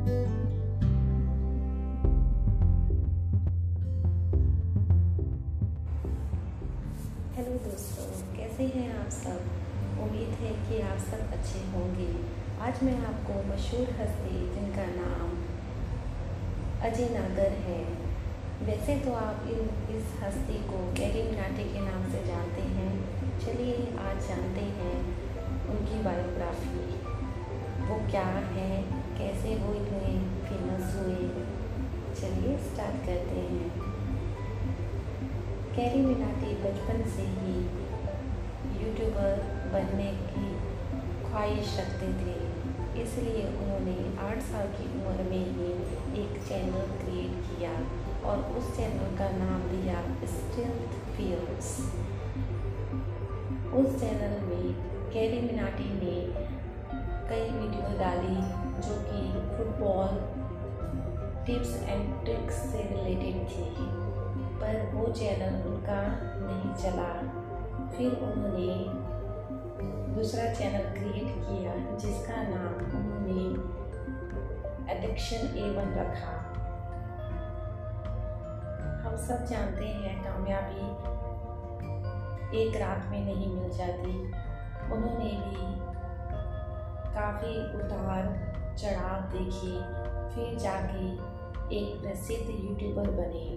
Hello दोस्तों, कैसे हैं आप सब? उम्मीद है कि आप सब अच्छे होंगे। आज मैं आपको मशहूर हस्ती जिनका नाम अजय नागर है। वैसे तो आप इन, इस हस्ती को कैरी मिनाटी के नाम से जानते हैं। चलिए आज जानते हैं उनकी बायोग्राफी। वो क्या है? कैसे वो इतने फ़ेमस हुए? चलिए स्टार्ट करते हैं। कैरी मिनाटी बचपन से ही यूट्यूबर बनने की ख्वाहिश रखते थे। इसलिए उन्होंने आठ साल की उम्र में ही एक चैनल क्रिएट किया और उस चैनल का नाम दिया स्ट्रेंथ फियर्स उस चैनल में कैरी मिनाटी ने कई वीडियो डाली। जो कि फुटबॉल टिप्स एंड ट्रिक्स से रिलेटेड थी, पर वो चैनल उनका नहीं चला। फिर उन्होंने दूसरा चैनल क्रिएट किया, जिसका नाम उन्होंने एडिक्शन ए वन रखा। हम सब जानते हैं, कामयाबी एक रात में नहीं मिल जाती। उन्होंने भी काफ़ी उतार चढ़ाव देखे, फिर जाके एक प्रसिद्ध यूट्यूबर बने।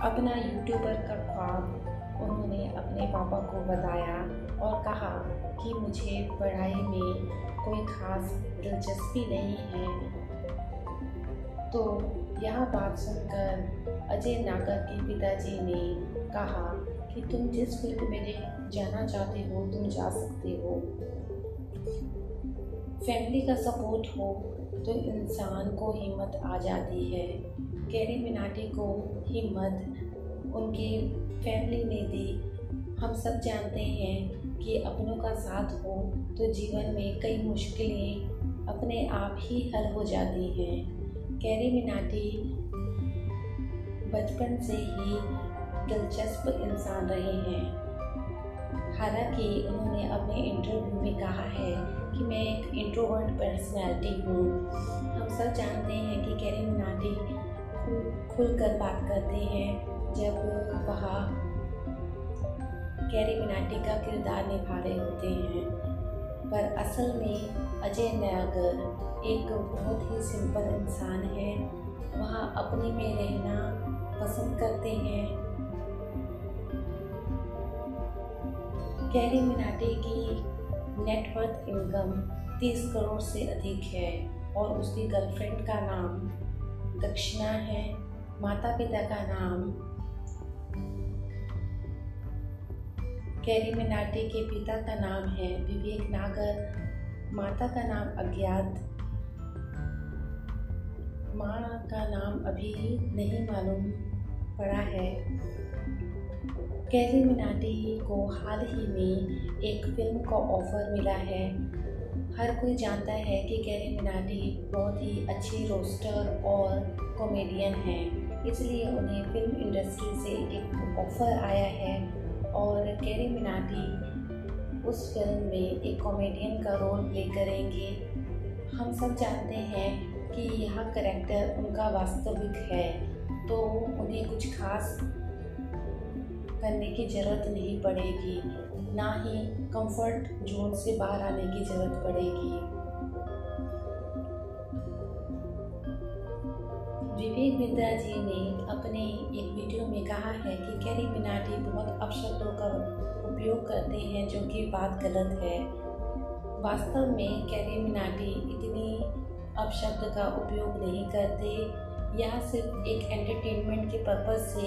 अपना यूट्यूबर का ख्वाब उन्होंने अपने पापा को बताया और कहा कि मुझे पढ़ाई में कोई ख़ास दिलचस्पी नहीं है। तो यह बात सुनकर अजय नागर के पिताजी ने कहा कि तुम जिस फ़ील्ड में जाना चाहते हो, तुम जा सकते हो। फैमिली का सपोर्ट हो तो इंसान को हिम्मत आ जाती है। कैरी मिनाटी को हिम्मत उनकी फैमिली ने दी। हम सब जानते हैं कि अपनों का साथ हो तो जीवन में कई मुश्किलें अपने आप ही हल हो जाती हैं। कैरी मिनाटी बचपन से ही दिलचस्प इंसान रहे हैं। हालाँकि उन्होंने अपने इंटरव्यू में कहा है कि मैं एक इंट्रोवर्ट पर्सनैलिटी हूँ। हम सब जानते हैं कि कैरी मिनाटी खुल कर बात करते हैं। जब वह कैरी मिनाटी का किरदार निभा रहे होते हैं पर असल में अजय नागर एक बहुत ही सिंपल इंसान है। वह अपने में रहना पसंद करते हैं। कैरी मिनाटी की नेटवर्थ इनकम 30 करोड़ से अधिक है और उसकी गर्लफ्रेंड का नाम दक्षिणा है माता पिता का नाम कैरी मिनाटी के पिता का नाम है विवेक नागर माता का नाम अज्ञात, माँ का नाम अभी नहीं मालूम पड़ा है। कैरी मिनाटी को हाल ही में एक फ़िल्म का ऑफ़र मिला है। हर कोई जानता है कि कैरी मिनाटी बहुत ही अच्छी रोस्टर और कॉमेडियन हैं, इसलिए उन्हें फ़िल्म इंडस्ट्री से एक ऑफ़र आया है। और कैरी मिनाटी उस फ़िल्म में एक कॉमेडियन का रोल प्ले करेंगे। हम सब जानते हैं कि यह करेक्टर उनका वास्तविक है तो उन्हें कुछ खास करने की ज़रूरत नहीं पड़ेगी। ना ही कंफर्ट जोन से बाहर आने की ज़रूरत पड़ेगी। विवेक बिंद्रा जी ने अपने एक वीडियो में कहा है कि कैरी मिनाटी बहुत अपशब्दों का उपयोग करते हैं जो कि बात गलत है। वास्तव में कैरी मिनाटी इतनी अपशब्द का उपयोग नहीं करते, यह सिर्फ़ एक एंटरटेनमेंट के पर्पज़ से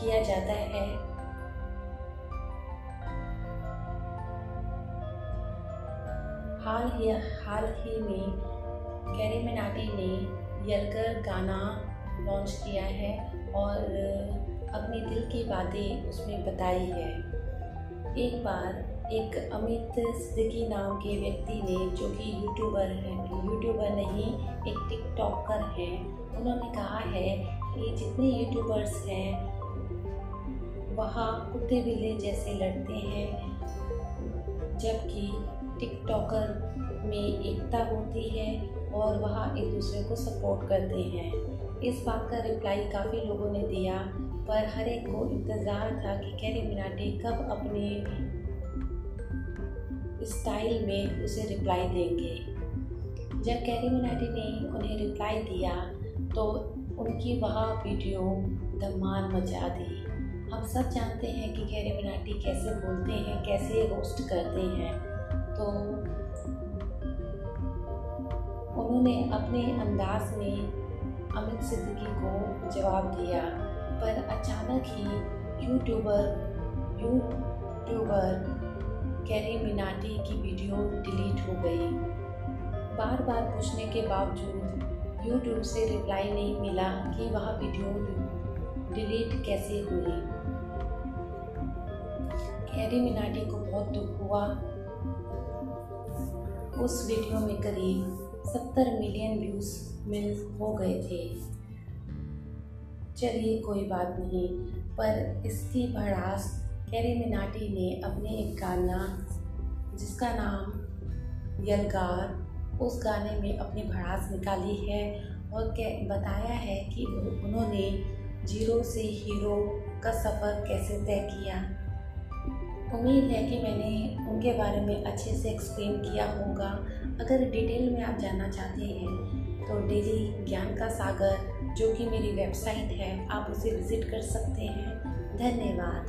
किया जाता है। हाल ही हाल ही में कैरी मिनाटी ने यलकर गाना लॉन्च किया है और अपनी दिल की बातें उसमें बताई है। एक बार एक अमित सिद्दीकी नाम के व्यक्ति ने, जो कि यूट्यूबर है यूट्यूबर नहीं, एक टिकटॉकर हैं, उन्होंने कहा है कि जितने यूट्यूबर्स हैं, वह कुत्ते बिल्ली जैसे लड़ते हैं, जबकि टिकटॉकर में एकता होती है और वह एक दूसरे को सपोर्ट करते हैं। इस बात का रिप्लाई काफ़ी लोगों ने दिया, पर हर एक को इंतज़ार था कि कैरी मिनाटी कब अपने स्टाइल में उसे रिप्लाई देंगे। जब कैरी मिनाटी ने उन्हें रिप्लाई दिया तो उनकी वह वीडियो धमाल मचा दी। हम सब जानते हैं कि कैरी मिनाटी कैसे बोलते हैं, कैसे रोस्ट करते हैं। तो उन्होंने अपने अंदाज में अमित सिद्दीकी को जवाब दिया, पर अचानक ही यूट्यूबर यूट्यूबर कैरी मिनाटी की वीडियो डिलीट हो गई। बार बार पूछने के बावजूद यूट्यूब से रिप्लाई नहीं मिला कि वह वीडियो डिलीट कैसे हुई। कैरी मिनाटी को बहुत दुख हुआ। उस वीडियो में करीब सत्तर मिलियन व्यूज़ मिल हो गए थे। चलिए, कोई बात नहीं, पर इसकी भड़ास कैरी मिनाटी ने अपने एक गाना, जिसका नाम यलगार, उस गाने में अपनी भड़ास निकाली है और बताया है कि उन्होंने ज़ीरो से हीरो का सफ़र कैसे तय किया। उम्मीद है कि मैंने उनके बारे में अच्छे से एक्सप्लेन किया होगा। अगर डिटेल में आप जानना चाहते हैं तो डेली ज्ञान का सागर, जो कि मेरी वेबसाइट है, आप उसे विज़िट कर सकते हैं। धन्यवाद।